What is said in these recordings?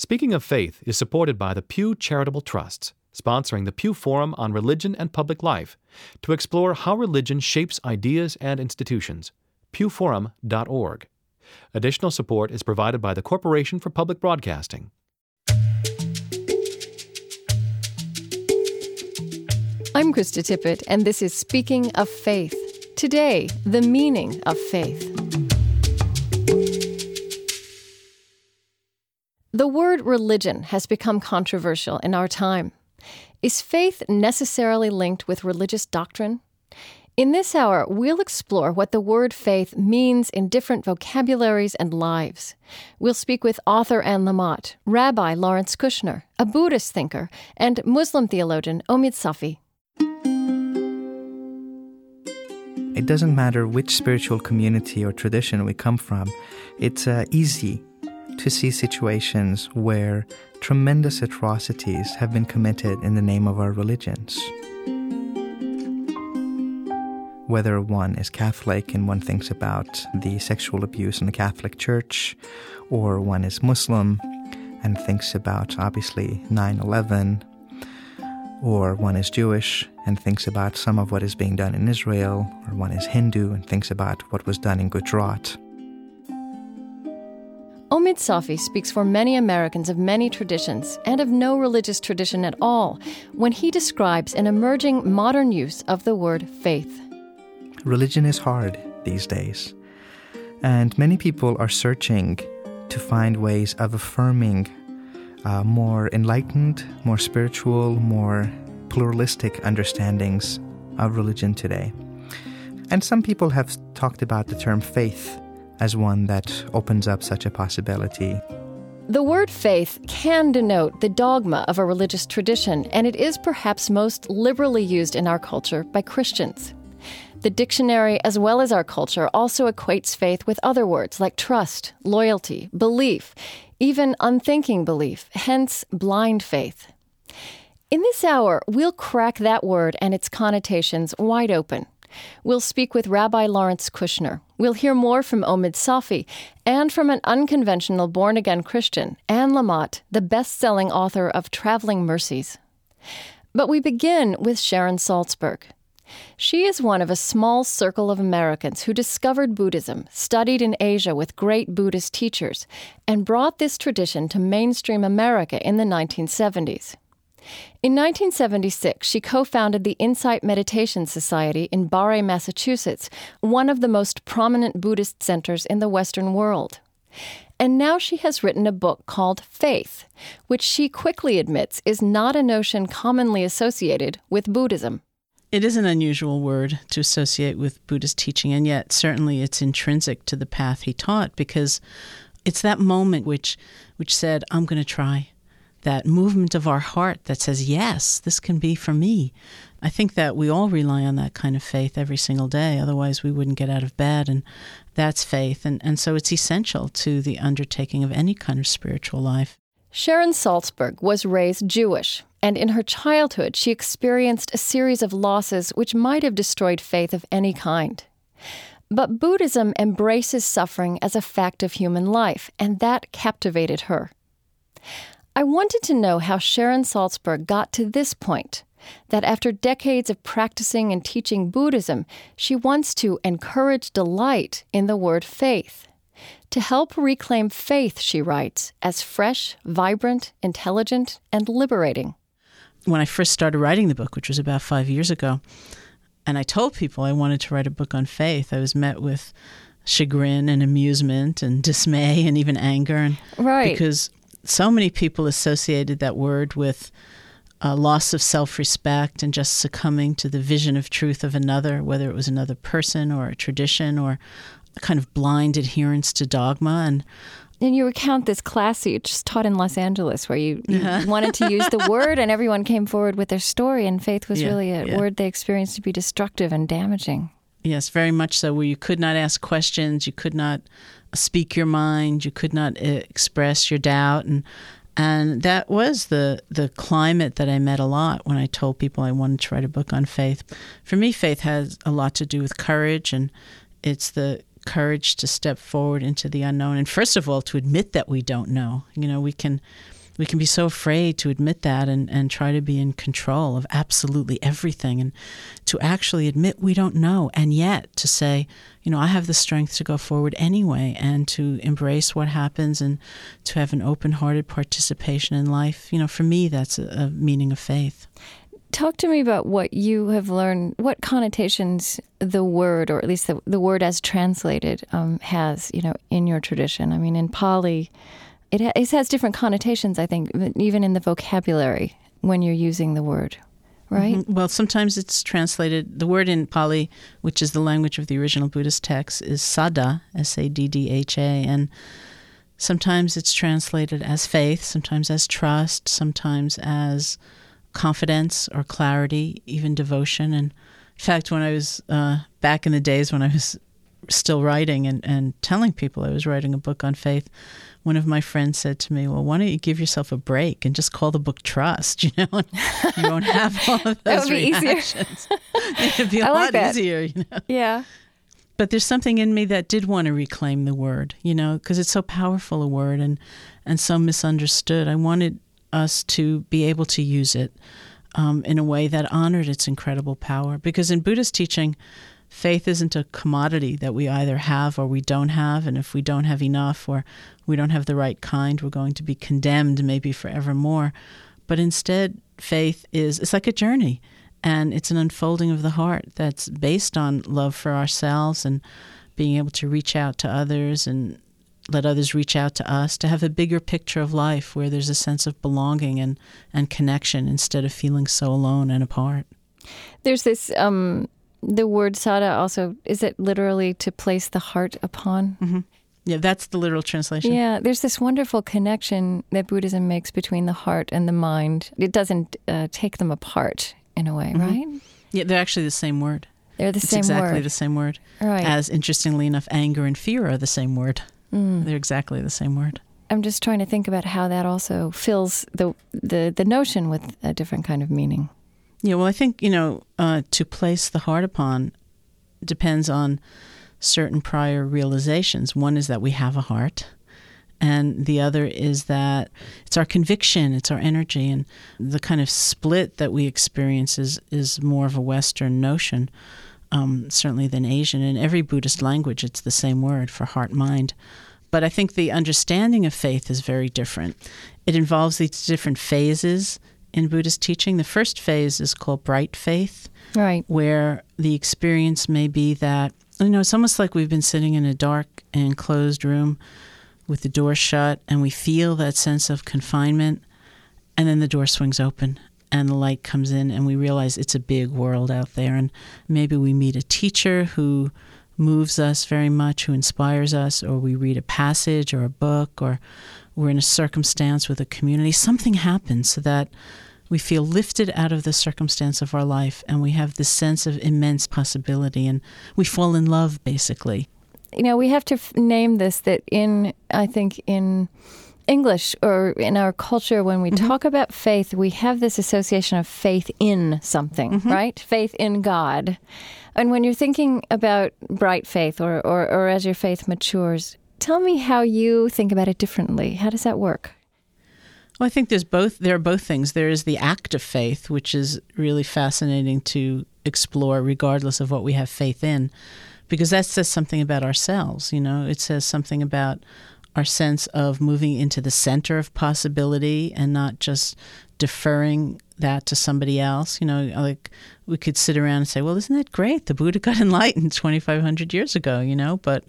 Speaking of Faith is supported by the Pew Charitable Trusts, sponsoring the Pew Forum on Religion and Public Life to explore how religion shapes ideas and institutions. pewforum.org. Additional support is provided by the Corporation for Public Broadcasting. I'm Krista Tippett, and this is Speaking of Faith. Today, the meaning of faith. The word religion has become controversial in our time. Is faith necessarily linked with religious doctrine? In this hour, we'll explore what the word faith means in different vocabularies and lives. We'll speak with author Anne Lamott, Rabbi Lawrence Kushner, a Buddhist thinker, and Muslim theologian Omid Safi. It doesn't matter which spiritual community or tradition we come from, it's uh, easy to see situations where tremendous atrocities have been committed in the name of our religions. Whether one is Catholic and one thinks about the sexual abuse in the Catholic Church, or one is Muslim and thinks about obviously 9 11, or one is Jewish and thinks about some of what is being done in Israel, or one is Hindu and thinks about what was done in Gujarat. Omid Safi speaks for many Americans of many traditions and of no religious tradition at all when he describes an emerging modern use of the word faith. Religion is hard these days, and many people are searching to find ways of affirming uh, more enlightened, more spiritual, more pluralistic understandings of religion today. And some people have talked about the term faith as one that opens up such a possibility. The word faith can denote the dogma of a religious tradition, and it is perhaps most liberally used in our culture by Christians. The dictionary, as well as our culture, also equates faith with other words like trust, loyalty, belief, even unthinking belief, hence blind faith. In this hour, we'll crack that word and its connotations wide open. We'll speak with Rabbi Lawrence Kushner. We'll hear more from Omid Safi and from an unconventional born again Christian, Anne Lamott, the best selling author of Traveling Mercies. But we begin with Sharon Salzberg. She is one of a small circle of Americans who discovered Buddhism, studied in Asia with great Buddhist teachers, and brought this tradition to mainstream America in the 1970s. In 1976, she co founded the Insight Meditation Society in Barre, Massachusetts, one of the most prominent Buddhist centers in the Western world. And now she has written a book called Faith, which she quickly admits is not a notion commonly associated with Buddhism. It is an unusual word to associate with Buddhist teaching, and yet certainly it's intrinsic to the path he taught because it's that moment which, which said, I'm going to try that movement of our heart that says, yes, this can be for me. I think that we all rely on that kind of faith every single day. Otherwise, we wouldn't get out of bed. And that's faith. And, and so it's essential to the undertaking of any kind of spiritual life. Sharon Salzberg was raised Jewish, and in her childhood, she experienced a series of losses which might have destroyed faith of any kind. But Buddhism embraces suffering as a fact of human life, and that captivated her. I wanted to know how Sharon Salzberg got to this point that after decades of practicing and teaching Buddhism, she wants to encourage delight in the word faith. To help reclaim faith, she writes, as fresh, vibrant, intelligent, and liberating. When I first started writing the book, which was about five years ago, and I told people I wanted to write a book on faith, I was met with chagrin and amusement and dismay and even anger. And right. Because so many people associated that word with a loss of self respect and just succumbing to the vision of truth of another, whether it was another person or a tradition or a kind of blind adherence to dogma. And and you recount this class that you just taught in Los Angeles where you, you uh-huh. wanted to use the word and everyone came forward with their story, and faith was yeah, really a yeah. word they experienced to be destructive and damaging. Yes, very much so, where you could not ask questions, you could not speak your mind, you could not uh, express your doubt, and and that was the the climate that I met a lot when I told people I wanted to write a book on faith. For me, faith has a lot to do with courage, and it's the courage to step forward into the unknown. And first of all to admit that we don't know. You know we can we can be so afraid to admit that and, and try to be in control of absolutely everything and to actually admit we don't know and yet to say you know i have the strength to go forward anyway and to embrace what happens and to have an open-hearted participation in life you know for me that's a, a meaning of faith Talk to me about what you have learned, what connotations the word, or at least the, the word as translated, um, has, you know, in your tradition. I mean, in Pali, it, ha- it has different connotations, I think, even in the vocabulary when you're using the word, right? Mm-hmm. Well, sometimes it's translated, the word in Pali, which is the language of the original Buddhist text, is saddha, S A D D H A. And sometimes it's translated as faith, sometimes as trust, sometimes as confidence or clarity, even devotion. And in fact, when I was uh, back in the days when I was still writing and, and telling people I was writing a book on faith, one of my friends said to me, Well, why don't you give yourself a break and just call the book Trust? You know, you won't have all of those reactions. It'd be a I like lot that. easier, you know. Yeah. But there's something in me that did want to reclaim the word, you know, because it's so powerful a word and, and so misunderstood. I wanted us to be able to use it um, in a way that honored its incredible power. Because in Buddhist teaching, faith isn't a commodity that we either have or we don't have. And if we don't have enough or we don't have the right kind, we're going to be condemned maybe forevermore. But instead, faith is it's like a journey and it's an unfolding of the heart that's based on love for ourselves and being able to reach out to others and let others reach out to us to have a bigger picture of life where there's a sense of belonging and, and connection instead of feeling so alone and apart. There's this, um, the word saddha also, is it literally to place the heart upon? Yeah, that's the literal translation. Yeah, there's this wonderful connection that Buddhism makes between the heart and the mind. It doesn't uh, take them apart in a way, right? Yeah, they're actually the same word. They're the same word. it's same exactly word. the same word. right. As interestingly enough, anger and fear are the same word. Mm. They're exactly the same word. I'm just trying to think about how that also fills the the, the notion with a different kind of meaning. Yeah, well, I think, you know, uh, to place the heart upon depends on certain prior realizations. One is that we have a heart, and the other is that it's our conviction, it's our energy, and the kind of split that we experience is, is more of a Western notion, um, certainly than Asian. In every Buddhist language, it's the same word for heart mind. But I think the understanding of faith is very different. It involves these different phases in Buddhist teaching. The first phase is called bright faith, Right. where the experience may be that, you know, it's almost like we've been sitting in a dark and closed room with the door shut, and we feel that sense of confinement, and then the door swings open. And the light comes in, and we realize it's a big world out there. And maybe we meet a teacher who moves us very much, who inspires us, or we read a passage or a book, or we're in a circumstance with a community. Something happens so that we feel lifted out of the circumstance of our life and we have this sense of immense possibility and we fall in love basically. You know, we have to f- name this that in I think in English or in our culture when we mm-hmm. talk about faith, we have this association of faith in something, mm-hmm. right? Faith in God. And when you're thinking about bright faith or, or, or as your faith matures, tell me how you think about it differently. How does that work? Well, I think there's both there are both things. There is the act of faith, which is really fascinating to explore regardless of what we have faith in, because that says something about ourselves, you know. It says something about our sense of moving into the center of possibility and not just deferring that to somebody else. You know, like we could sit around and say, well, isn't that great? The Buddha got enlightened 2,500 years ago, you know? But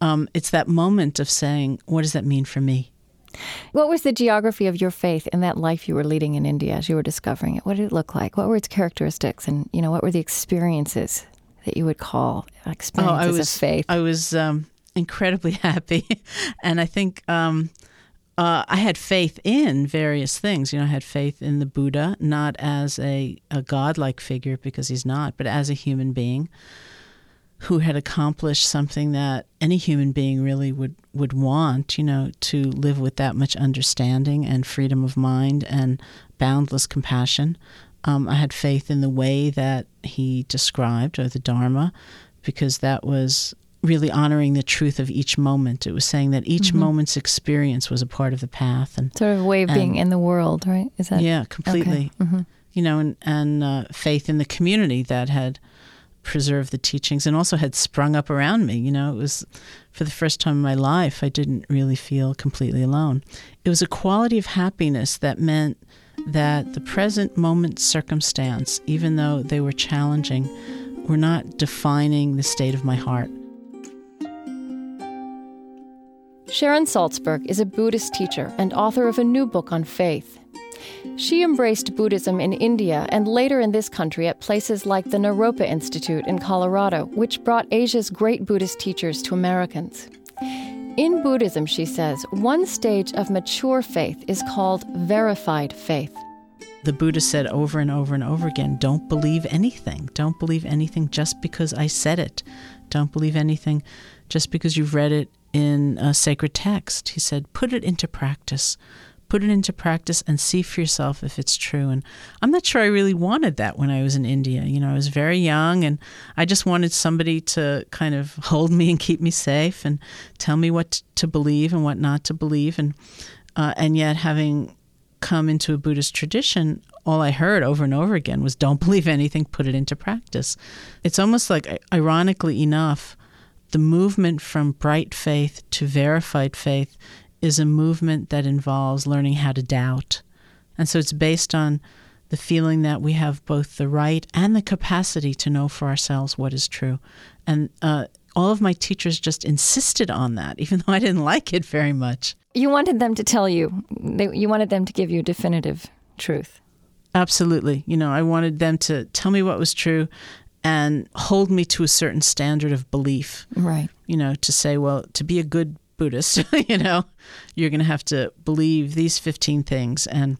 um, it's that moment of saying, what does that mean for me? What was the geography of your faith in that life you were leading in India as you were discovering it? What did it look like? What were its characteristics? And, you know, what were the experiences that you would call experiences Oh, I was, of faith? I was um, incredibly happy, and I think um, uh, I had faith in various things. You know, I had faith in the Buddha, not as a, a godlike figure because he's not, but as a human being who had accomplished something that any human being really would, would want, you know, to live with that much understanding and freedom of mind and boundless compassion. Um, I had faith in the way that he described, or the Dharma, because that was really honoring the truth of each moment. It was saying that each Mhm. moment's experience was a part of the path, and Sort of way of being in the world, right? Is that yeah, completely. Okay. hmm You know, and and uh, faith in the community that had preserved the teachings and also had sprung up around me. You know, it was for the first time in my life I didn't really feel completely alone. It was a quality of happiness that meant that the present moment circumstance, even though they were challenging, were not defining the state of my heart. Sharon Salzberg is a Buddhist teacher and author of a new book on faith. She embraced Buddhism in India and later in this country at places like the Naropa Institute in Colorado, which brought Asia's great Buddhist teachers to Americans. In Buddhism, she says, one stage of mature faith is called verified faith. The Buddha said over and over and over again don't believe anything. Don't believe anything just because I said it. Don't believe anything just because you've read it in a sacred text. He said, put it into practice. Put it into practice and see for yourself if it's true. And I'm not sure I really wanted that when I was in India. You know, I was very young and I just wanted somebody to kind of hold me and keep me safe and tell me what to believe and what not to believe. And uh, and yet having come into a Buddhist tradition, all I heard over and over again was don't believe anything, put it into practice. It's almost like, ironically enough, the movement from bright faith to verified faith is a movement that involves learning how to doubt. And so it's based on the feeling that we have both the right and the capacity to know for ourselves what is true. And uh, all of my teachers just insisted on that, even though I didn't like it very much. You wanted them to tell you, you wanted them to give you definitive truth. Absolutely. You know, I wanted them to tell me what was true and hold me to a certain standard of belief. Right. You know, to say, well, to be a good Buddhist, you know, you're going to have to believe these 15 things and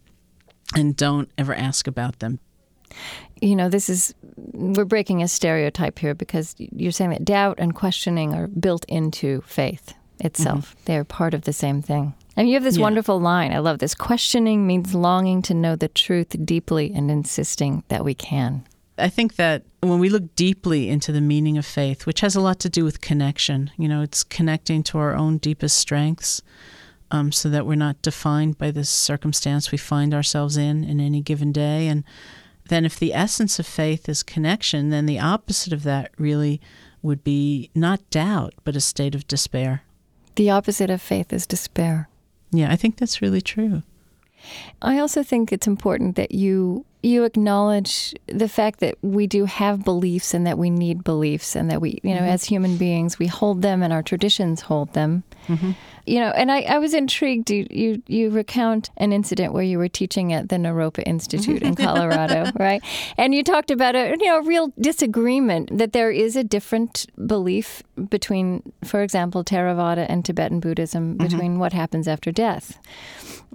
and don't ever ask about them. You know, this is, we're breaking a stereotype here because you're saying that doubt and questioning are built into faith itself. Mm-hmm. They're part of the same thing. And you have this Yeah. wonderful line. I love this. Questioning means longing to know the truth deeply and insisting that we can. I think that when we look deeply into the meaning of faith, which has a lot to do with connection, you know, it's connecting to our own deepest strengths um, so that we're not defined by the circumstance we find ourselves in in any given day. And then, if the essence of faith is connection, then the opposite of that really would be not doubt, but a state of despair. The opposite of faith is despair. Yeah, I think that's really true. I also think it's important that you you acknowledge the fact that we do have beliefs and that we need beliefs and that we, you know, mm-hmm. as human beings, we hold them and our traditions hold them. Mm-hmm. You know, and I, I was intrigued. You, you you recount an incident where you were teaching at the Naropa Institute in Colorado, right? And you talked about a you know a real disagreement that there is a different belief between, for example, Theravada and Tibetan Buddhism mm-hmm. between what happens after death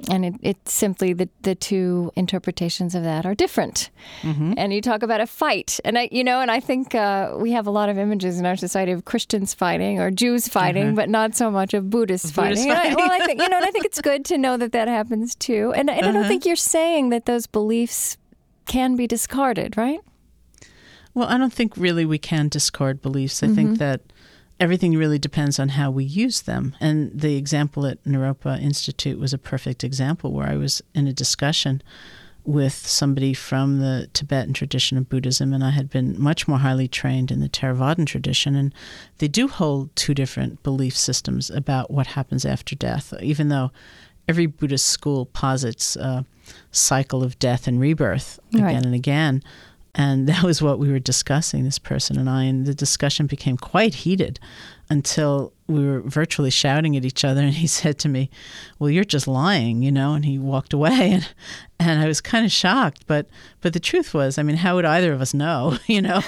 and it, it's simply the the two interpretations of that are different. Mm-hmm. And you talk about a fight, and I, you know, and I think uh, we have a lot of images in our society of Christians fighting or Jews fighting, uh-huh. but not so much of Buddhists Buddhist fighting. And I, fighting. well, I think you know, and I think it's good to know that that happens too. And, and I don't uh-huh. think you're saying that those beliefs can be discarded, right? Well, I don't think really we can discard beliefs. I think mm-hmm. that everything really depends on how we use them. And the example at Naropa Institute was a perfect example where I was in a discussion with somebody from the Tibetan tradition of Buddhism, and I had been much more highly trained in the Theravadan tradition. And they do hold two different belief systems about what happens after death, even though every Buddhist school posits a cycle of death and rebirth again Right. and again. And that was what we were discussing, this person and I. And the discussion became quite heated until we were virtually shouting at each other. And he said to me, Well, you're just lying, you know? And he walked away. And, and I was kind of shocked. But, but the truth was, I mean, how would either of us know, you know,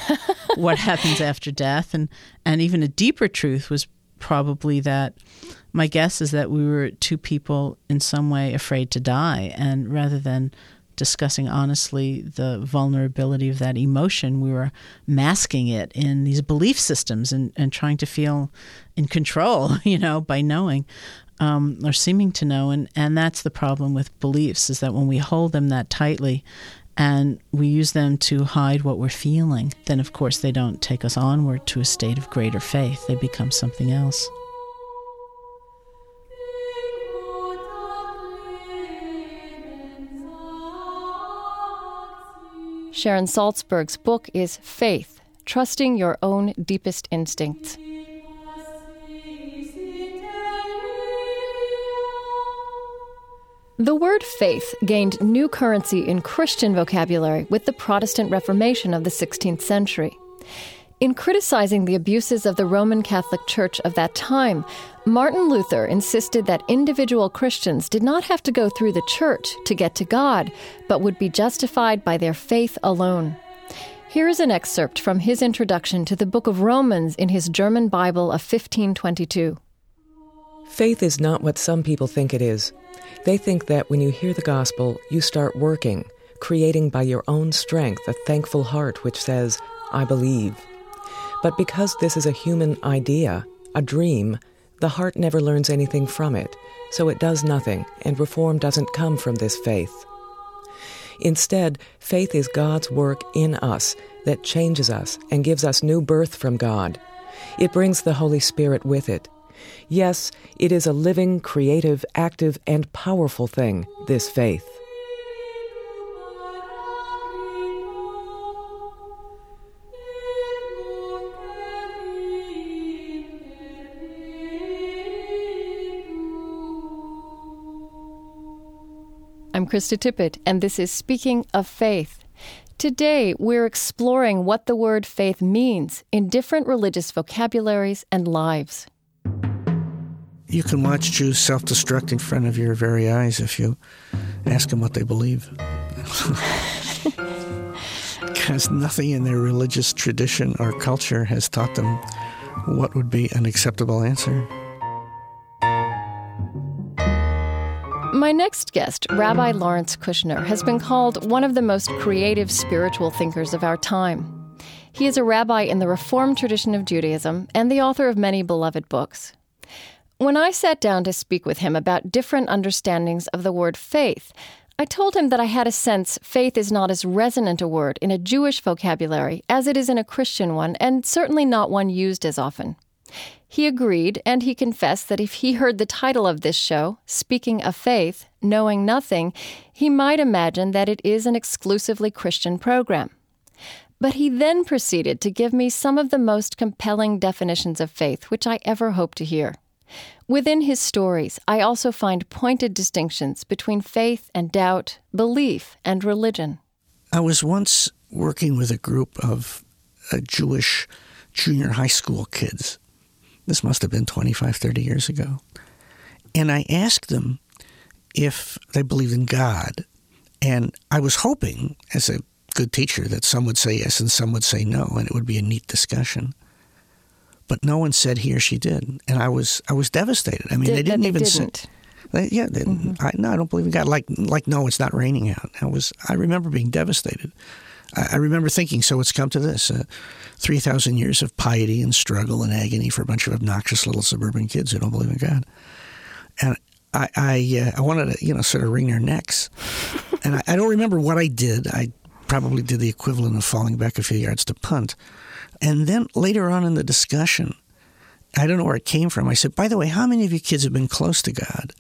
what happens after death? And, and even a deeper truth was probably that my guess is that we were two people in some way afraid to die. And rather than discussing honestly the vulnerability of that emotion, we were masking it in these belief systems and, and trying to feel in control, you know, by knowing um, or seeming to know. And, and that's the problem with beliefs is that when we hold them that tightly and we use them to hide what we're feeling, then of course they don't take us onward to a state of greater faith. They become something else. Sharon Salzberg's book is Faith Trusting Your Own Deepest Instincts. The word faith gained new currency in Christian vocabulary with the Protestant Reformation of the 16th century. In criticizing the abuses of the Roman Catholic Church of that time, Martin Luther insisted that individual Christians did not have to go through the church to get to God, but would be justified by their faith alone. Here is an excerpt from his introduction to the book of Romans in his German Bible of 1522. Faith is not what some people think it is. They think that when you hear the gospel, you start working, creating by your own strength a thankful heart which says, I believe. But because this is a human idea, a dream, the heart never learns anything from it, so it does nothing, and reform doesn't come from this faith. Instead, faith is God's work in us that changes us and gives us new birth from God. It brings the Holy Spirit with it. Yes, it is a living, creative, active, and powerful thing, this faith. Krista Tippett, and this is Speaking of Faith. Today, we're exploring what the word faith means in different religious vocabularies and lives. You can watch Jews self destruct in front of your very eyes if you ask them what they believe. because nothing in their religious tradition or culture has taught them what would be an acceptable answer. My next guest, Rabbi Lawrence Kushner, has been called one of the most creative spiritual thinkers of our time. He is a rabbi in the Reformed tradition of Judaism and the author of many beloved books. When I sat down to speak with him about different understandings of the word faith, I told him that I had a sense faith is not as resonant a word in a Jewish vocabulary as it is in a Christian one, and certainly not one used as often. He agreed, and he confessed that if he heard the title of this show, Speaking of Faith, Knowing Nothing, he might imagine that it is an exclusively Christian program. But he then proceeded to give me some of the most compelling definitions of faith which I ever hope to hear. Within his stories, I also find pointed distinctions between faith and doubt, belief and religion. I was once working with a group of uh, Jewish junior high school kids this must have been 25, 30 years ago. And I asked them if they believed in God. And I was hoping, as a good teacher, that some would say yes and some would say no, and it would be a neat discussion. But no one said he or she did, and I was I was devastated. I mean, Did, they didn't they even didn't. say. They, yeah, they, mm-hmm. I, no, I don't believe in God. Like like no, it's not raining out. I was I remember being devastated. I, I remember thinking, so it's come to this: uh, three thousand years of piety and struggle and agony for a bunch of obnoxious little suburban kids who don't believe in God. And I I, uh, I wanted to you know sort of wring their necks, and I, I don't remember what I did. I probably did the equivalent of falling back a few yards to punt. And then later on in the discussion, I don't know where it came from. I said, by the way, how many of you kids have been close to God?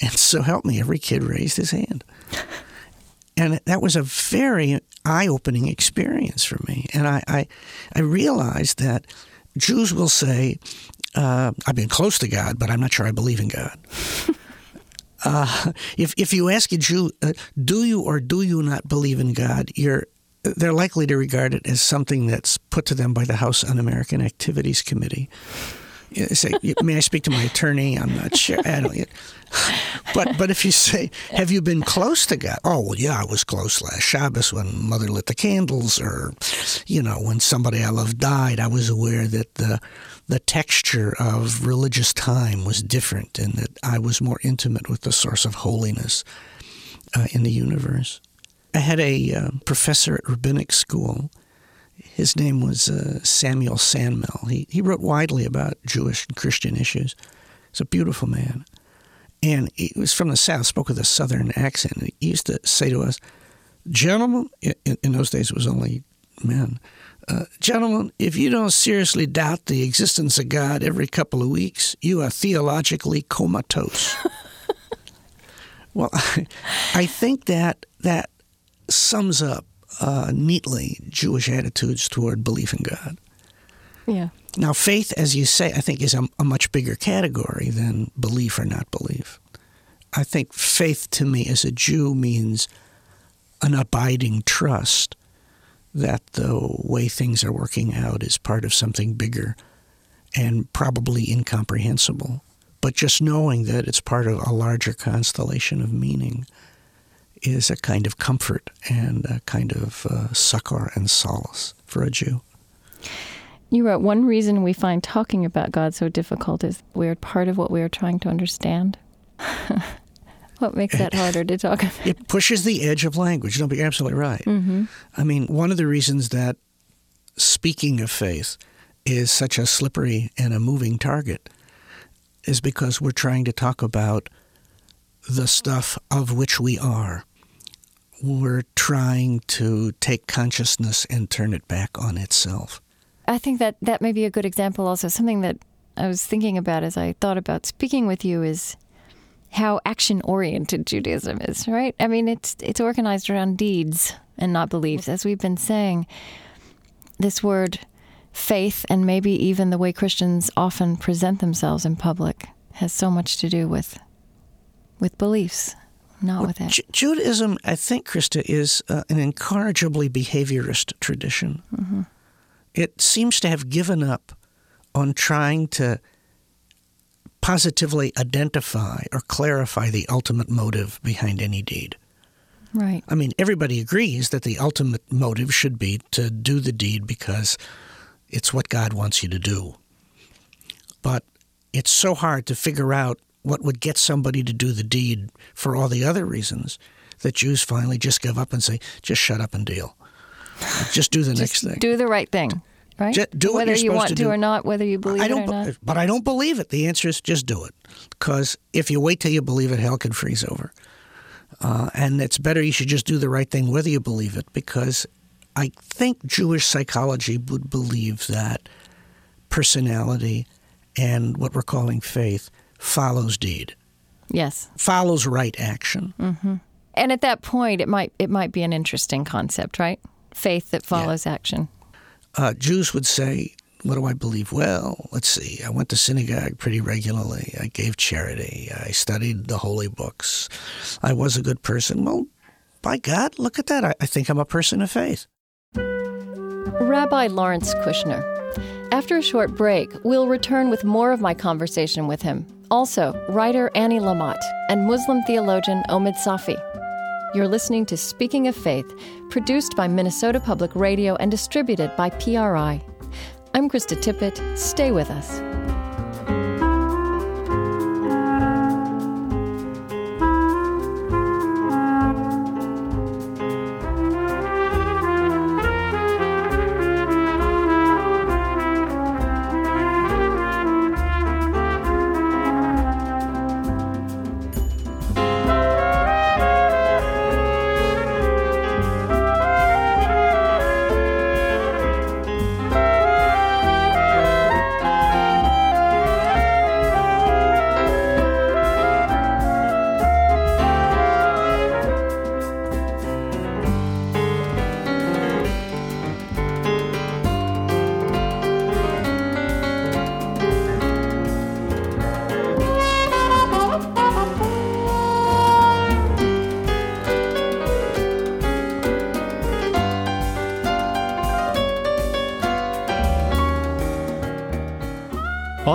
And so help me, every kid raised his hand. And that was a very eye-opening experience for me. And I, I, I realized that Jews will say, uh, "I've been close to God, but I'm not sure I believe in God." uh, if if you ask a Jew, uh, "Do you or do you not believe in God?" you're they're likely to regard it as something that's put to them by the House Un-American Activities Committee. Say, "May I speak to my attorney?" I'm not sure. I don't, but but if you say, "Have you been close to God?" Oh well, yeah, I was close last Shabbos when Mother lit the candles, or you know, when somebody I love died. I was aware that the the texture of religious time was different, and that I was more intimate with the source of holiness uh, in the universe. I had a uh, professor at rabbinic school. His name was uh, Samuel Sandmel. He, he wrote widely about Jewish and Christian issues. He's a beautiful man. And he was from the South, spoke with a Southern accent. He used to say to us, Gentlemen, in, in those days it was only men. Uh, gentlemen, if you don't seriously doubt the existence of God every couple of weeks, you are theologically comatose. well, I, I, think that that sums up uh, neatly Jewish attitudes toward belief in God. Yeah. Now, faith, as you say, I think is a, a much bigger category than belief or not belief. I think faith to me as a Jew means an abiding trust that the way things are working out is part of something bigger and probably incomprehensible. But just knowing that it's part of a larger constellation of meaning is a kind of comfort and a kind of uh, succor and solace for a Jew. You wrote one reason we find talking about God so difficult is we're part of what we are trying to understand. What makes that harder to talk about? It pushes the edge of language. Don't be absolutely right. Mm-hmm. I mean, one of the reasons that speaking of faith is such a slippery and a moving target is because we're trying to talk about the stuff of which we are. We're trying to take consciousness and turn it back on itself. I think that that may be a good example also. Something that I was thinking about as I thought about speaking with you is how action oriented Judaism is, right? I mean, it's it's organized around deeds and not beliefs, as we've been saying. This word faith and maybe even the way Christians often present themselves in public has so much to do with with beliefs, not well, with it. J- Judaism, I think, Krista, is uh, an incorrigibly behaviorist tradition. Mm-hmm. It seems to have given up on trying to positively identify or clarify the ultimate motive behind any deed. Right. I mean, everybody agrees that the ultimate motive should be to do the deed because it's what God wants you to do. But it's so hard to figure out what would get somebody to do the deed for all the other reasons that Jews finally just give up and say, just shut up and deal. Just do the next thing. Do the right thing right? Just do whether you want to, or not, whether you believe I don't, it or not. But I don't believe it. The answer is just do it, because if you wait till you believe it, hell can freeze over. Uh, and it's better you should just do the right thing whether you believe it, because I think Jewish psychology would believe that personality and what we're calling faith follows deed. Yes. Follows right action. Mm-hmm. And at that point, it might it might be an interesting concept, right? Faith that follows yeah. action uh, Jews would say, What do I believe? Well, let's see. I went to synagogue pretty regularly. I gave charity. I studied the holy books. I was a good person. Well, by God, look at that. I, I think I'm a person of faith. Rabbi Lawrence Kushner. After a short break, we'll return with more of my conversation with him. Also, writer Annie Lamott and Muslim theologian Omid Safi. You're listening to Speaking of Faith, produced by Minnesota Public Radio and distributed by PRI. I'm Krista Tippett. Stay with us.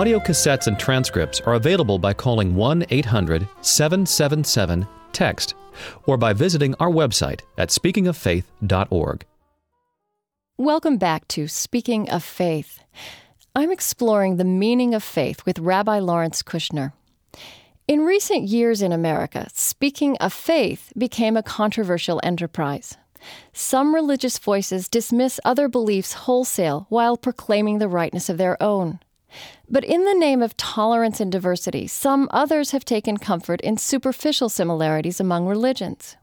Audio cassettes and transcripts are available by calling 1 800 777 TEXT or by visiting our website at speakingoffaith.org. Welcome back to Speaking of Faith. I'm exploring the meaning of faith with Rabbi Lawrence Kushner. In recent years in America, speaking of faith became a controversial enterprise. Some religious voices dismiss other beliefs wholesale while proclaiming the rightness of their own. But in the name of tolerance and diversity, some others have taken comfort in superficial similarities among religions.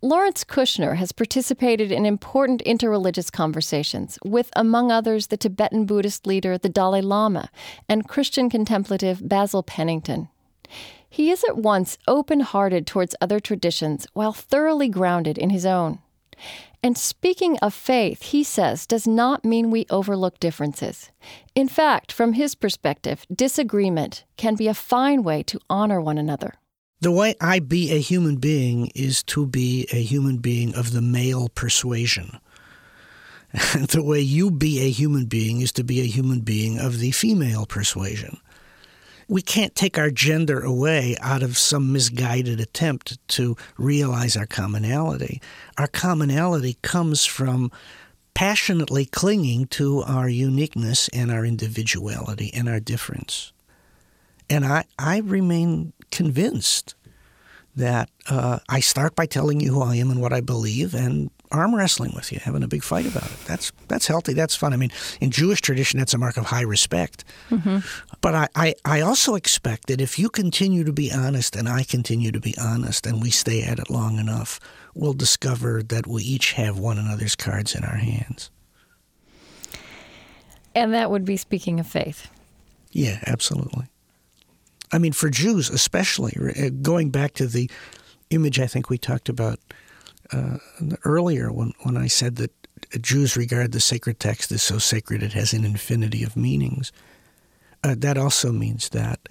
Lawrence Kushner has participated in important interreligious conversations with, among others, the Tibetan Buddhist leader, the Dalai Lama, and Christian contemplative Basil Pennington. He is at once open hearted towards other traditions while thoroughly grounded in his own. And speaking of faith, he says, does not mean we overlook differences. In fact, from his perspective, disagreement can be a fine way to honor one another. The way I be a human being is to be a human being of the male persuasion. And the way you be a human being is to be a human being of the female persuasion. We can't take our gender away out of some misguided attempt to realize our commonality. Our commonality comes from passionately clinging to our uniqueness and our individuality and our difference. And I, I remain convinced that uh, I start by telling you who I am and what I believe, and arm wrestling with you, having a big fight about it. That's that's healthy. That's fun. I mean, in Jewish tradition, that's a mark of high respect. Mm-hmm. But I, I, I also expect that if you continue to be honest and I continue to be honest, and we stay at it long enough, we'll discover that we each have one another's cards in our hands. And that would be speaking of faith. Yeah, absolutely. I mean, for Jews especially, uh, going back to the image I think we talked about uh, earlier when, when I said that Jews regard the sacred text as so sacred it has an infinity of meanings. Uh, that also means that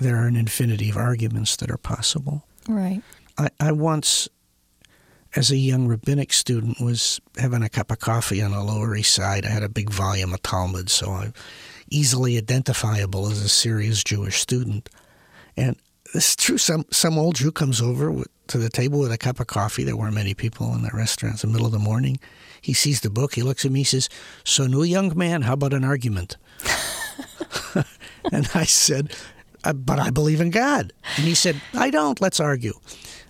there are an infinity of arguments that are possible. Right. I, I once, as a young rabbinic student, was having a cup of coffee on the Lower East Side. I had a big volume of Talmud, so I'm easily identifiable as a serious Jewish student. And it's true. Some some old Jew comes over with, to the table with a cup of coffee. There weren't many people in the restaurant. It's the middle of the morning. He sees the book. He looks at me. He says, "So, new young man, how about an argument?" and I said, uh, "But I believe in God." And he said, "I don't. Let's argue."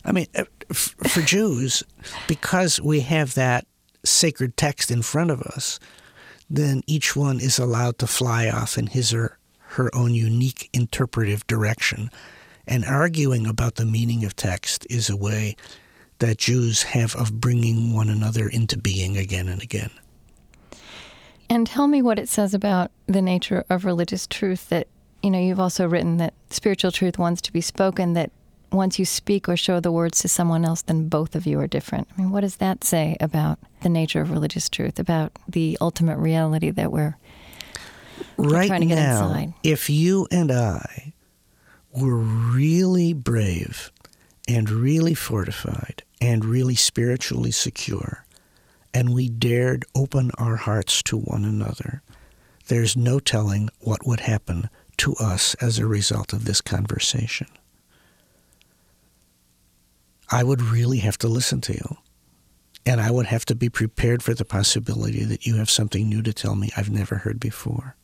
I mean, uh, for Jews, because we have that sacred text in front of us, then each one is allowed to fly off in his or her own unique interpretive direction. And arguing about the meaning of text is a way that Jews have of bringing one another into being again and again. And tell me what it says about the nature of religious truth that, you know, you've also written that spiritual truth wants to be spoken, that once you speak or show the words to someone else, then both of you are different. I mean, what does that say about the nature of religious truth, about the ultimate reality that we're right trying to get now, inside? If you and I were really brave and really fortified and really spiritually secure, and we dared open our hearts to one another, there's no telling what would happen to us as a result of this conversation. I would really have to listen to you. And I would have to be prepared for the possibility that you have something new to tell me I've never heard before.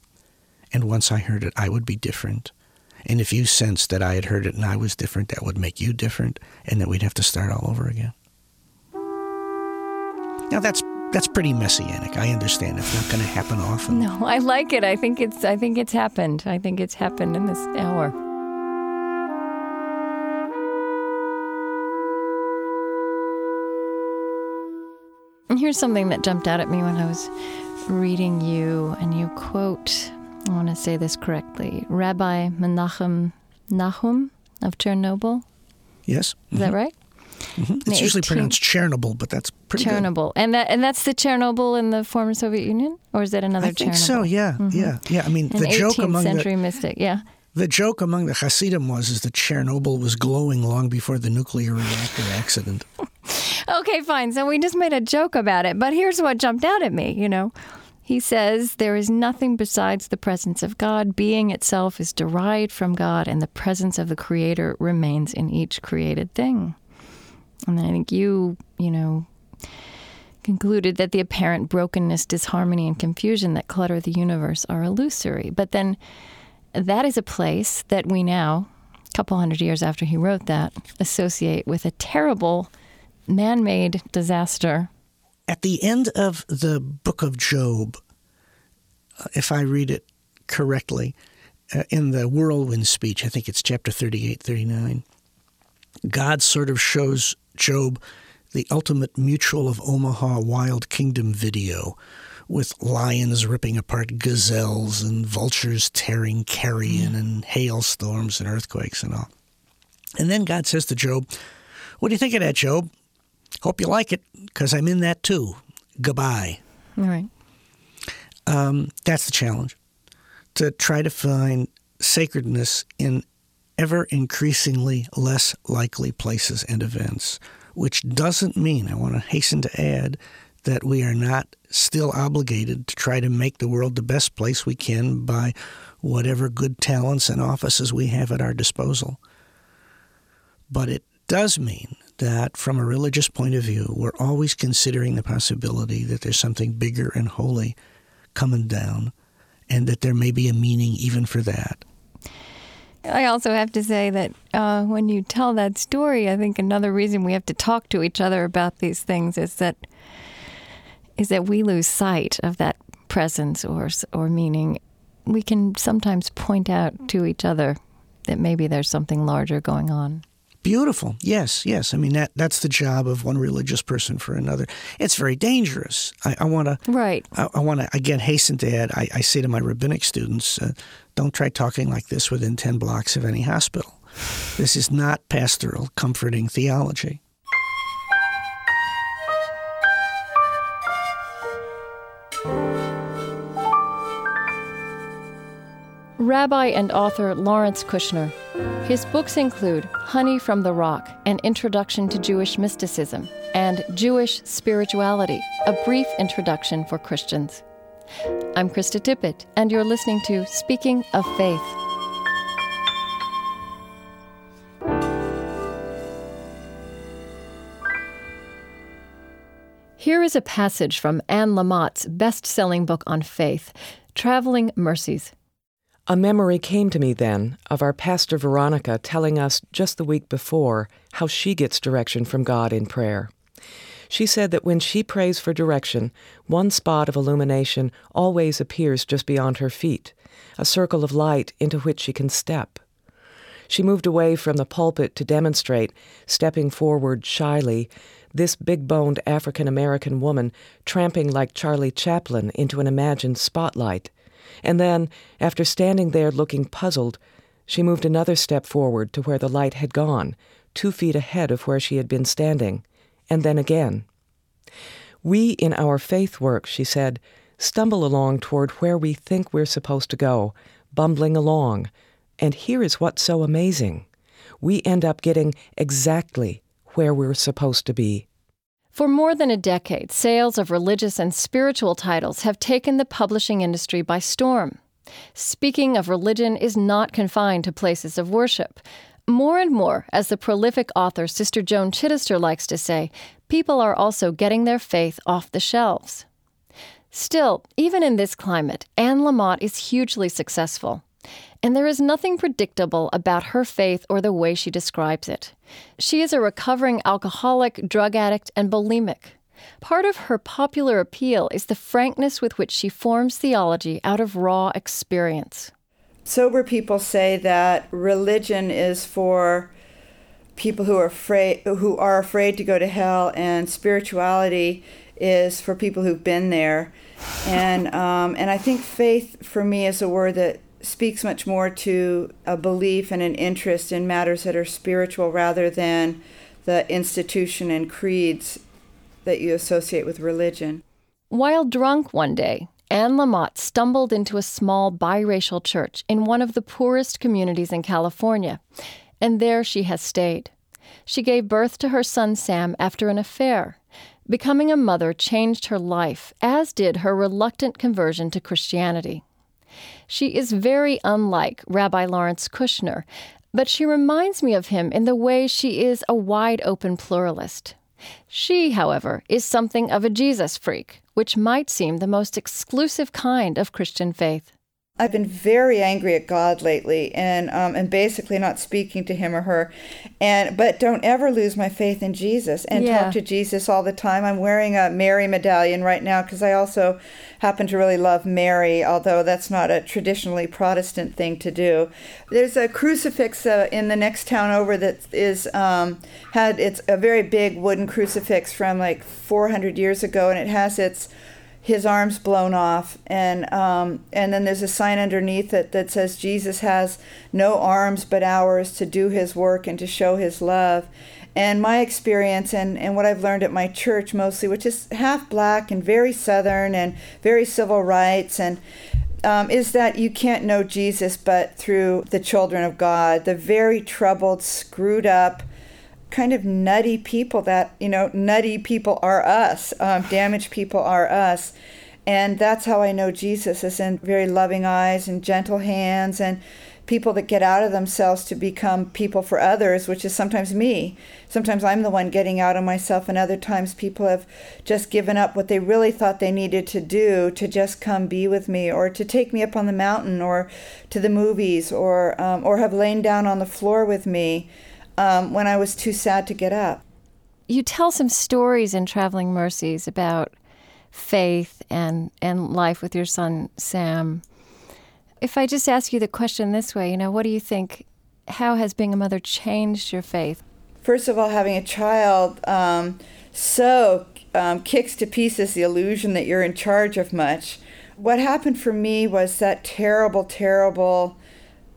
And once I heard it, I would be different. And if you sensed that I had heard it and I was different, that would make you different, and that we'd have to start all over again. Now that's that's pretty messianic. I understand it's not going to happen often. No, I like it. I think it's I think it's happened. I think it's happened in this hour. And here's something that jumped out at me when I was reading you, and you quote, I want to say this correctly, Rabbi Menachem Nahum of Chernobyl. Yes. Is that right? Mm-hmm. It's The usually 18 pronounced Chernobyl, but that's pretty good. Chernobyl, and that and that's the Chernobyl in the former Soviet Union, or is that another I think Chernobyl? so. Yeah, yeah, yeah. I mean, An the joke 18th among the century mystic, yeah. The joke among the Hasidim was is that Chernobyl was glowing long before the nuclear reactor accident. Okay, fine. So we just made a joke about it, but here's what jumped out at me, you know. He says, There is nothing besides the presence of God. Being itself is derived from God, and the presence of the Creator remains in each created thing. And I think you, you know, concluded that the apparent brokenness, disharmony, and confusion that clutter the universe are illusory. But then that is a place that we now, a couple hundred years after he wrote that, associate with a terrible man made disaster. At the end of the book of Job, uh, if I read it correctly, uh, in the whirlwind speech, I think it's chapter 38, 39, God sort of shows Job the ultimate Mutual of Omaha Wild Kingdom video with lions ripping apart gazelles and vultures tearing carrion and hailstorms and earthquakes and all. And then God says to Job, What do you think of that, Job? Hope you like it, because I'm in that too. Goodbye. All right. Um, that's the challenge to try to find sacredness in ever increasingly less likely places and events, which doesn't mean, I want to hasten to add, that we are not still obligated to try to make the world the best place we can by whatever good talents and offices we have at our disposal. But it does mean that from a religious point of view, we're always considering the possibility that there's something bigger and holy coming down, and that there may be a meaning even for that. I also have to say that uh, when you tell that story, I think another reason we have to talk to each other about these things is that is that we lose sight of that presence or or meaning. We can sometimes point out to each other that maybe there's something larger going on. Beautiful. Yes, yes. I mean that that's the job of one religious person for another. It's very dangerous. I, I want to right. I, I want to again hasten to add. I, I, say to my rabbinic students, uh, don't try talking like this within ten blocks of any hospital. This is not pastoral, comforting theology. Rabbi and author Lawrence Kushner. His books include Honey from the Rock, An Introduction to Jewish Mysticism, and Jewish Spirituality, A Brief Introduction for Christians. I'm Krista Tippett, and you're listening to Speaking of Faith. Here is a passage from Anne Lamott's best selling book on faith, Traveling Mercies. A memory came to me then of our pastor Veronica telling us just the week before how she gets direction from God in prayer. She said that when she prays for direction, one spot of illumination always appears just beyond her feet, a circle of light into which she can step. She moved away from the pulpit to demonstrate, stepping forward shyly, this big boned African American woman tramping like Charlie Chaplin into an imagined spotlight and then, after standing there looking puzzled, she moved another step forward to where the light had gone, two feet ahead of where she had been standing, and then again. We, in our faith work, she said, stumble along toward where we think we're supposed to go, bumbling along. And here is what's so amazing we end up getting exactly where we're supposed to be. For more than a decade, sales of religious and spiritual titles have taken the publishing industry by storm. Speaking of religion is not confined to places of worship. More and more, as the prolific author Sister Joan Chittister likes to say, people are also getting their faith off the shelves. Still, even in this climate, Anne Lamott is hugely successful. And there is nothing predictable about her faith or the way she describes it. She is a recovering alcoholic, drug addict, and bulimic. Part of her popular appeal is the frankness with which she forms theology out of raw experience. Sober people say that religion is for people who are afraid who are afraid to go to hell, and spirituality is for people who've been there. And um, and I think faith for me is a word that speaks much more to a belief and an interest in matters that are spiritual rather than the institution and creeds that you associate with religion. While drunk one day, Anne Lamott stumbled into a small biracial church in one of the poorest communities in California, and there she has stayed. She gave birth to her son Sam after an affair. Becoming a mother changed her life, as did her reluctant conversion to Christianity. She is very unlike Rabbi Lawrence Kushner, but she reminds me of him in the way she is a wide open pluralist. She, however, is something of a Jesus freak, which might seem the most exclusive kind of Christian faith. I've been very angry at God lately, and um, and basically not speaking to Him or her, and but don't ever lose my faith in Jesus and Yeah. talk to Jesus all the time. I'm wearing a Mary medallion right now because I also happen to really love Mary, although that's not a traditionally Protestant thing to do. There's a crucifix uh, in the next town over that is um, had it's a very big wooden crucifix from like 400 years ago, and it has its his arms blown off. And um, and then there's a sign underneath it that says Jesus has no arms but ours to do his work and to show his love. And my experience and, and what I've learned at my church mostly which is half black and very southern and very civil rights and um, is that you can't know Jesus but through the children of God. The very troubled screwed up kind of nutty people that you know nutty people are us um, damaged people are us. And that's how i know jesus is in very loving eyes and gentle hands and people that get out of themselves to become people for others which is sometimes me. Sometimes i'm the one getting out of myself and other times people have just given up what they really thought they needed to do to just come be with me or to take me up on the mountain or to the movies or um, or have lain down on the floor with me um, when I was too sad to get up. You tell some stories in Traveling Mercies about faith and, and life with your son, Sam. If I just ask you the question this way, you know, what do you think? How has being a mother changed your faith? First of all, having a child um, so um, kicks to pieces the illusion that you're in charge of much. What happened for me was that terrible, terrible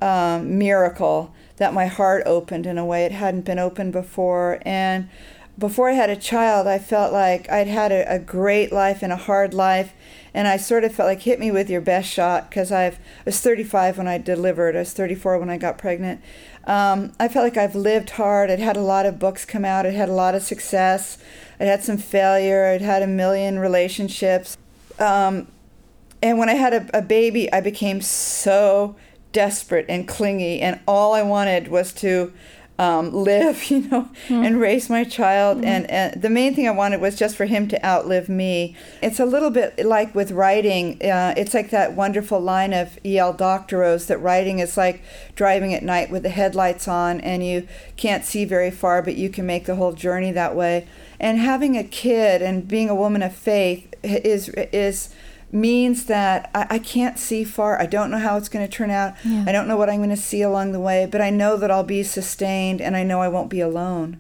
um, miracle that my heart opened in a way it hadn't been opened before. And before I had a child, I felt like I'd had a, a great life and a hard life. And I sort of felt like hit me with your best shot because I was 35 when I delivered. I was 34 when I got pregnant. Um, I felt like I've lived hard. I'd had a lot of books come out. I'd had a lot of success. I'd had some failure. I'd had a million relationships. Um, and when I had a, a baby, I became so desperate and clingy, and all I wanted was to um, live, you know, and raise my child. And, and the main thing I wanted was just for him to outlive me. It's a little bit like with writing. Uh, it's like that wonderful line of E.L. Doctorow's that writing is like driving at night with the headlights on, and you can't see very far, but you can make the whole journey that way. And having a kid and being a woman of faith is is means that I, I can't see far. I don't know how it's going to turn out. Yeah. I don't know what I'm going to see along the way, but I know that I'll be sustained and I know I won't be alone.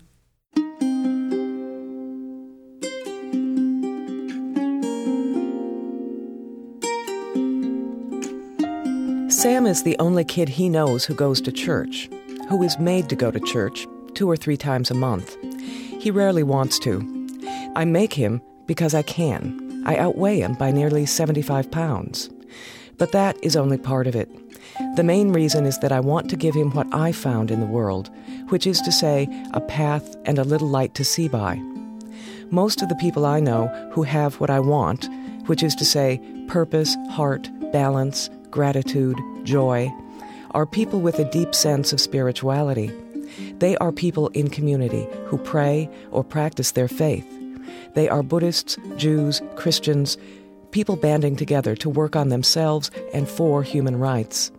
Sam is the only kid he knows who goes to church, who is made to go to church two or three times a month. He rarely wants to. I make him because I can. I outweigh him by nearly 75 pounds. But that is only part of it. The main reason is that I want to give him what I found in the world, which is to say, a path and a little light to see by. Most of the people I know who have what I want, which is to say, purpose, heart, balance, gratitude, joy, are people with a deep sense of spirituality. They are people in community who pray or practice their faith. They are Buddhists, Jews, Christians, people banding together to work on themselves and for human rights.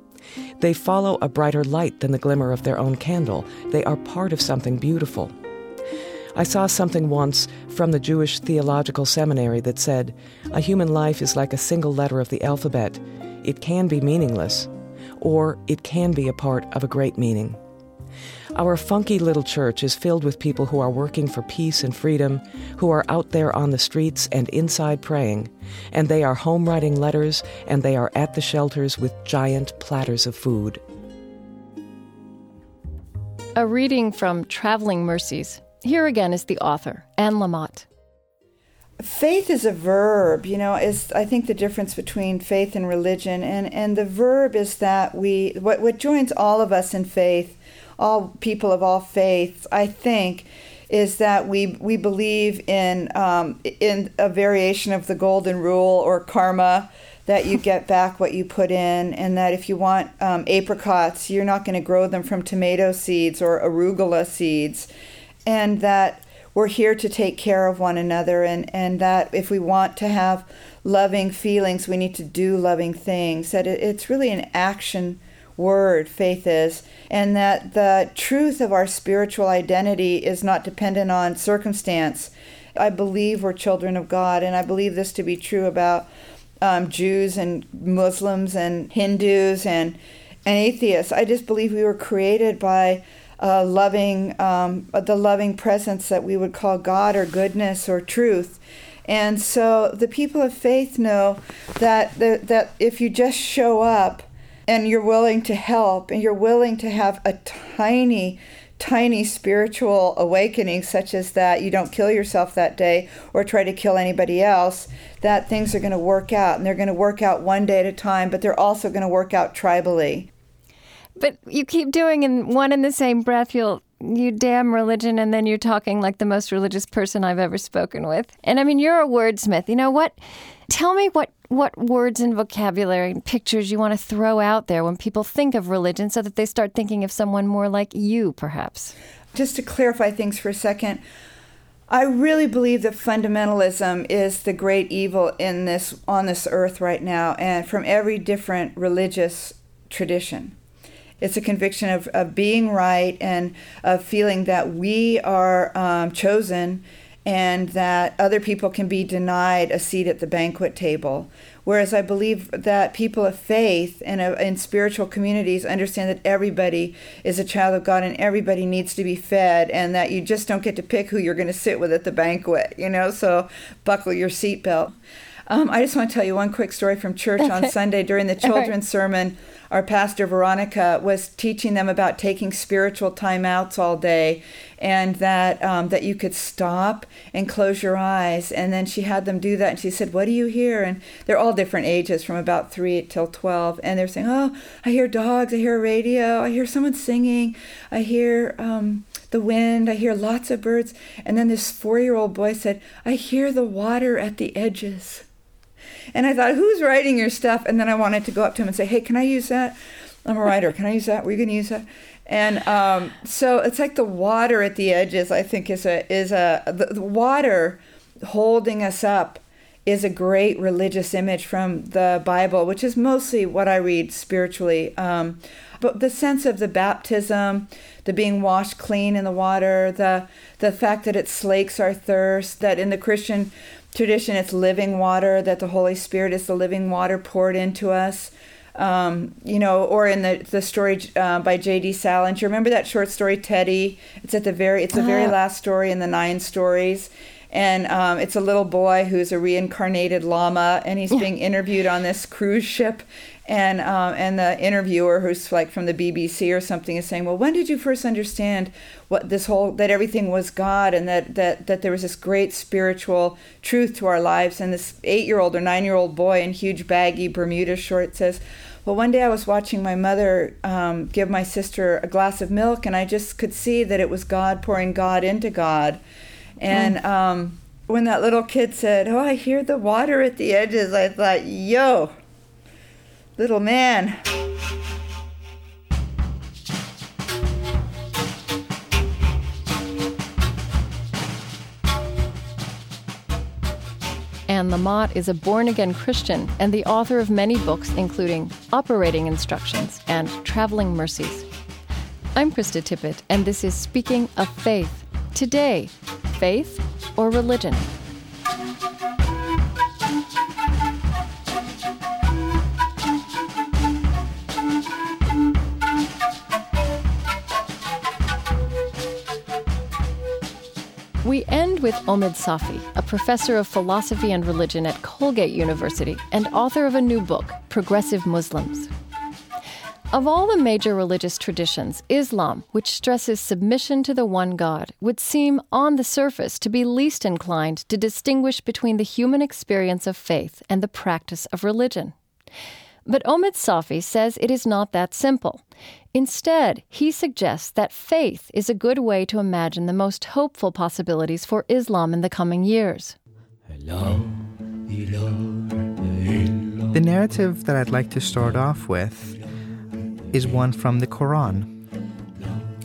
They follow a brighter light than the glimmer of their own candle. They are part of something beautiful. I saw something once from the Jewish Theological Seminary that said, A human life is like a single letter of the alphabet. It can be meaningless, or it can be a part of a great meaning. Our funky little church is filled with people who are working for peace and freedom, who are out there on the streets and inside praying, and they are home writing letters and they are at the shelters with giant platters of food. A reading from Traveling Mercies. Here again is the author, Anne Lamott. faith is a verb you know is i think the difference between faith and religion and and the verb is that we what what joins all of us in faith all people of all faiths i think is that we we believe in um, in a variation of the golden rule or karma that you get back what you put in and that if you want um, apricots you're not going to grow them from tomato seeds or arugula seeds and that we're here to take care of one another and, and that if we want to have loving feelings, we need to do loving things. That it, it's really an action word, faith is, and that the truth of our spiritual identity is not dependent on circumstance. I believe we're children of God, and I believe this to be true about um, Jews and Muslims and Hindus and, and atheists. I just believe we were created by uh, loving, um, the loving presence that we would call God or goodness or truth. And so the people of faith know that, the, that if you just show up and you're willing to help and you're willing to have a tiny, tiny spiritual awakening, such as that you don't kill yourself that day or try to kill anybody else, that things are going to work out. And they're going to work out one day at a time, but they're also going to work out tribally. But you keep doing in one in the same breath, you'll you damn religion and then you're talking like the most religious person I've ever spoken with. And I mean you're a wordsmith. You know what? Tell me what what words and vocabulary and pictures you want to throw out there when people think of religion so that they start thinking of someone more like you perhaps. Just to clarify things for a second, I really believe that fundamentalism is the great evil in this on this earth right now and from every different religious tradition. It's a conviction of, of being right and of feeling that we are um, chosen and that other people can be denied a seat at the banquet table. Whereas I believe that people of faith and in spiritual communities understand that everybody is a child of God and everybody needs to be fed, and that you just don't get to pick who you're going to sit with at the banquet, you know? So buckle your seatbelt. Um, I just want to tell you one quick story from church on Sunday during the children's sermon our pastor Veronica was teaching them about taking spiritual timeouts all day, and that um, that you could stop and close your eyes. And then she had them do that, and she said, "What do you hear?" And they're all different ages, from about three till twelve, and they're saying, "Oh, I hear dogs, I hear radio, I hear someone singing, I hear." Um, the wind, I hear lots of birds. And then this four year old boy said, I hear the water at the edges. And I thought, who's writing your stuff? And then I wanted to go up to him and say, hey, can I use that? I'm a writer. Can I use that? Were you going to use that? And um, so it's like the water at the edges. I think is a is a the, the water holding us up is a great religious image from the Bible, which is mostly what I read spiritually. Um, but the sense of the baptism, the being washed clean in the water, the the fact that it slakes our thirst, that in the Christian tradition it's living water that the holy spirit is the living water poured into us. Um, you know or in the, the story uh, by j.d salinger remember that short story teddy? It's at the very it's the very ah. last story in the nine stories. And um, it's a little boy who's a reincarnated lama and he's being interviewed on this cruise ship and um, and the interviewer who's like from the BBC or something is saying, well, when did you first understand what this whole that everything was God and that that that there was this great spiritual truth to our lives? And this eight-year-old or nine-year-old boy in huge baggy Bermuda shorts says. Well, one day I was watching my mother um, give my sister a glass of milk, and I just could see that it was God pouring God into God. And mm. um, when that little kid said, Oh, I hear the water at the edges, I thought, Yo, little man. Anne Lamott is a born again Christian and the author of many books, including Operating Instructions and Traveling Mercies. I'm Krista Tippett, and this is Speaking of Faith. Today, faith or religion? With Omid Safi, a professor of philosophy and religion at Colgate University and author of a new book, Progressive Muslims. Of all the major religious traditions, Islam, which stresses submission to the one God, would seem on the surface to be least inclined to distinguish between the human experience of faith and the practice of religion. But Omid Safi says it is not that simple. Instead, he suggests that faith is a good way to imagine the most hopeful possibilities for Islam in the coming years. The narrative that I'd like to start off with is one from the Quran.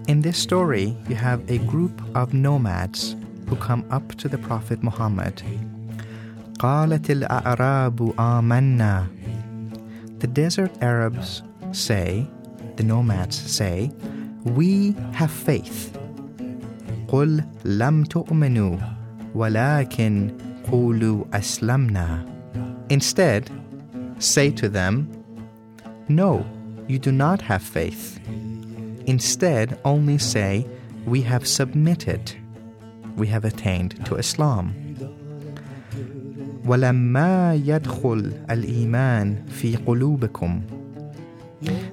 In this story, you have a group of nomads who come up to the Prophet Muhammad. قالت الأعراب آمنا The desert Arabs say, the nomads say, we have faith. قل لم تؤمنوا ولكن قولوا أسلمنا Instead, say to them, No, you do not have faith. Instead, only say, We have submitted. We have attained to Islam. ولما يدخل الإيمان في قلوبكم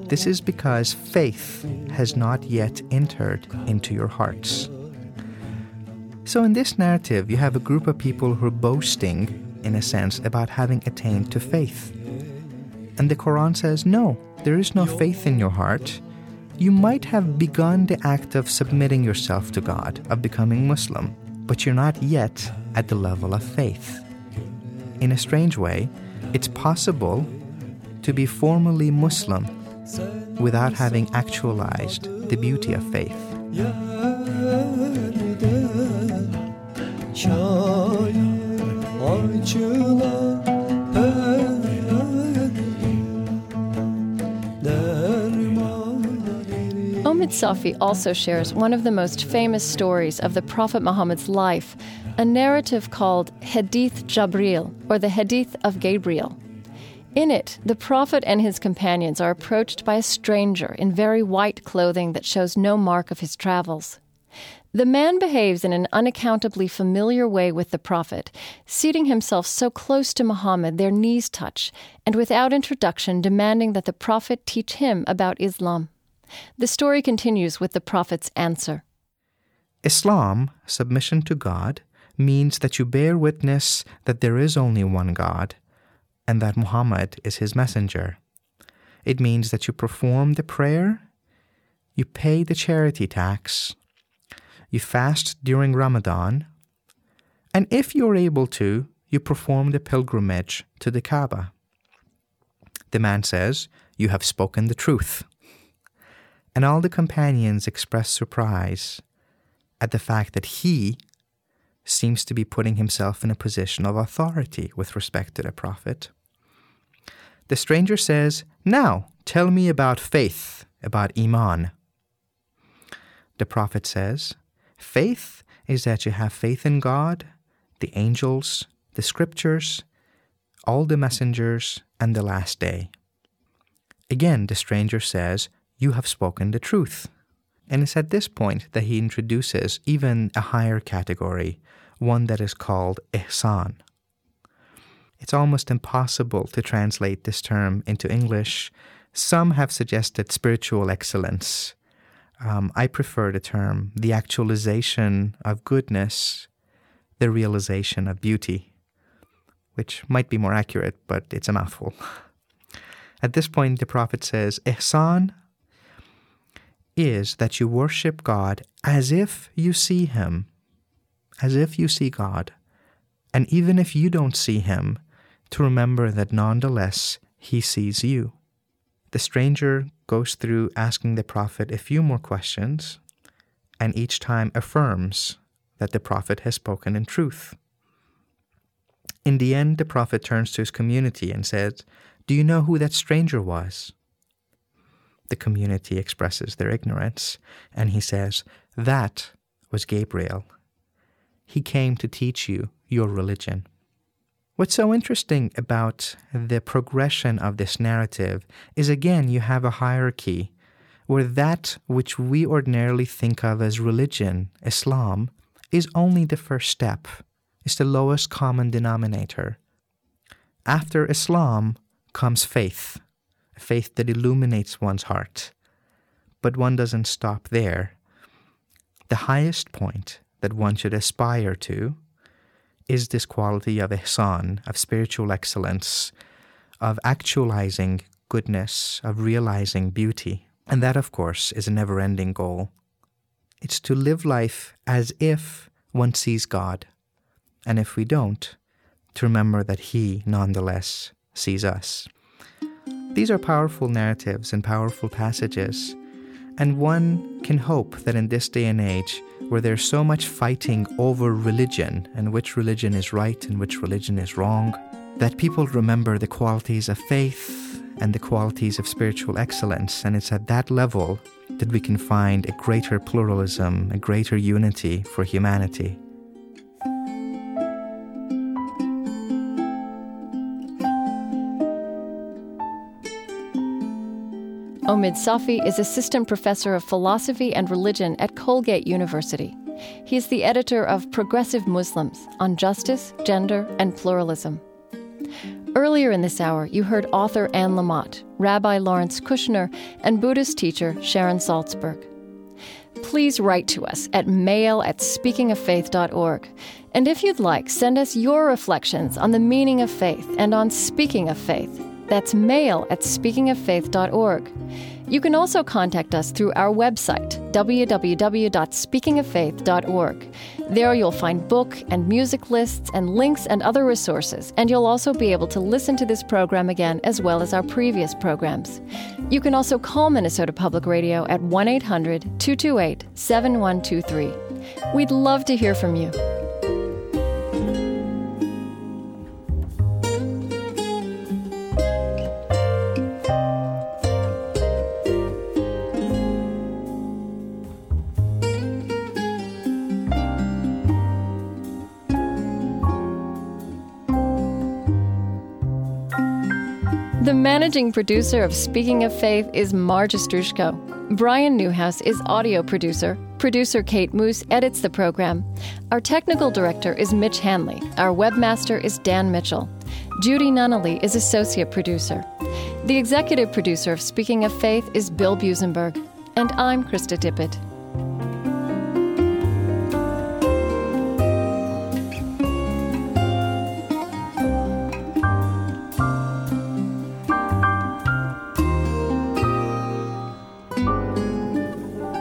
This is because faith has not yet entered into your hearts. So, in this narrative, you have a group of people who are boasting, in a sense, about having attained to faith. And the Quran says, no, there is no faith in your heart. You might have begun the act of submitting yourself to God, of becoming Muslim, but you're not yet at the level of faith. In a strange way, it's possible to be formally Muslim without having actualized the beauty of faith. Safi also shares one of the most famous stories of the Prophet Muhammad's life, a narrative called Hadith Jabril, or the Hadith of Gabriel. In it, the Prophet and his companions are approached by a stranger in very white clothing that shows no mark of his travels. The man behaves in an unaccountably familiar way with the Prophet, seating himself so close to Muhammad their knees touch, and without introduction demanding that the Prophet teach him about Islam. The story continues with the Prophet's answer. Islam, submission to God, means that you bear witness that there is only one God and that Muhammad is his messenger. It means that you perform the prayer, you pay the charity tax, you fast during Ramadan, and if you're able to, you perform the pilgrimage to the Kaaba. The man says, You have spoken the truth. And all the companions express surprise at the fact that he seems to be putting himself in a position of authority with respect to the Prophet. The stranger says, Now tell me about faith, about Iman. The Prophet says, Faith is that you have faith in God, the angels, the scriptures, all the messengers, and the last day. Again, the stranger says, You have spoken the truth. And it's at this point that he introduces even a higher category, one that is called ihsan. It's almost impossible to translate this term into English. Some have suggested spiritual excellence. Um, I prefer the term the actualization of goodness, the realization of beauty, which might be more accurate, but it's a mouthful. At this point, the Prophet says, Ihsan is that you worship God as if you see Him, as if you see God. And even if you don't see Him, to remember that nonetheless he sees you. The stranger goes through asking the Prophet a few more questions, and each time affirms that the Prophet has spoken in truth. In the end, the Prophet turns to his community and says, Do you know who that stranger was? The community expresses their ignorance, and he says, That was Gabriel. He came to teach you your religion. What's so interesting about the progression of this narrative is again, you have a hierarchy where that which we ordinarily think of as religion, Islam, is only the first step, it's the lowest common denominator. After Islam comes faith, faith that illuminates one's heart. But one doesn't stop there. The highest point that one should aspire to is this quality of ihsan, of spiritual excellence, of actualizing goodness, of realizing beauty. And that, of course, is a never ending goal. It's to live life as if one sees God, and if we don't, to remember that He, nonetheless, sees us. These are powerful narratives and powerful passages, and one can hope that in this day and age where there's so much fighting over religion and which religion is right and which religion is wrong, that people remember the qualities of faith and the qualities of spiritual excellence. And it's at that level that we can find a greater pluralism, a greater unity for humanity. Omid Safi is assistant professor of philosophy and religion at Colgate University. He is the editor of Progressive Muslims on justice, gender, and pluralism. Earlier in this hour, you heard author Anne Lamott, Rabbi Lawrence Kushner, and Buddhist teacher Sharon Salzberg. Please write to us at mail at speakingoffaith.org. And if you'd like, send us your reflections on the meaning of faith and on speaking of faith. That's mail at speakingoffaith.org. You can also contact us through our website, www.speakingoffaith.org. There you'll find book and music lists and links and other resources, and you'll also be able to listen to this program again as well as our previous programs. You can also call Minnesota Public Radio at 1 800 228 7123. We'd love to hear from you. Managing producer of Speaking of Faith is Marge Ostroushko. Brian Newhouse is audio producer. Producer Kate Moos edits the program. Our technical director is Mitch Hanley. Our webmaster is Dan Mitchell. Judy Nunnally is associate producer. The executive producer of Speaking of Faith is Bill Buzenberg. And I'm Krista Tippett.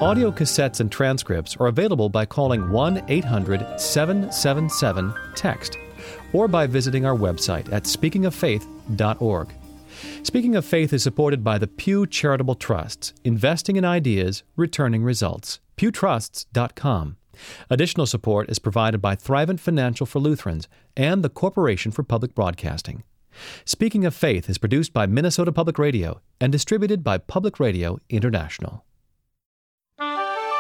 Audio cassettes and transcripts are available by calling 1 800 777 TEXT or by visiting our website at speakingoffaith.org. Speaking of Faith is supported by the Pew Charitable Trusts, investing in ideas, returning results. pewtrusts.com. Additional support is provided by Thrivent Financial for Lutherans and the Corporation for Public Broadcasting. Speaking of Faith is produced by Minnesota Public Radio and distributed by Public Radio International.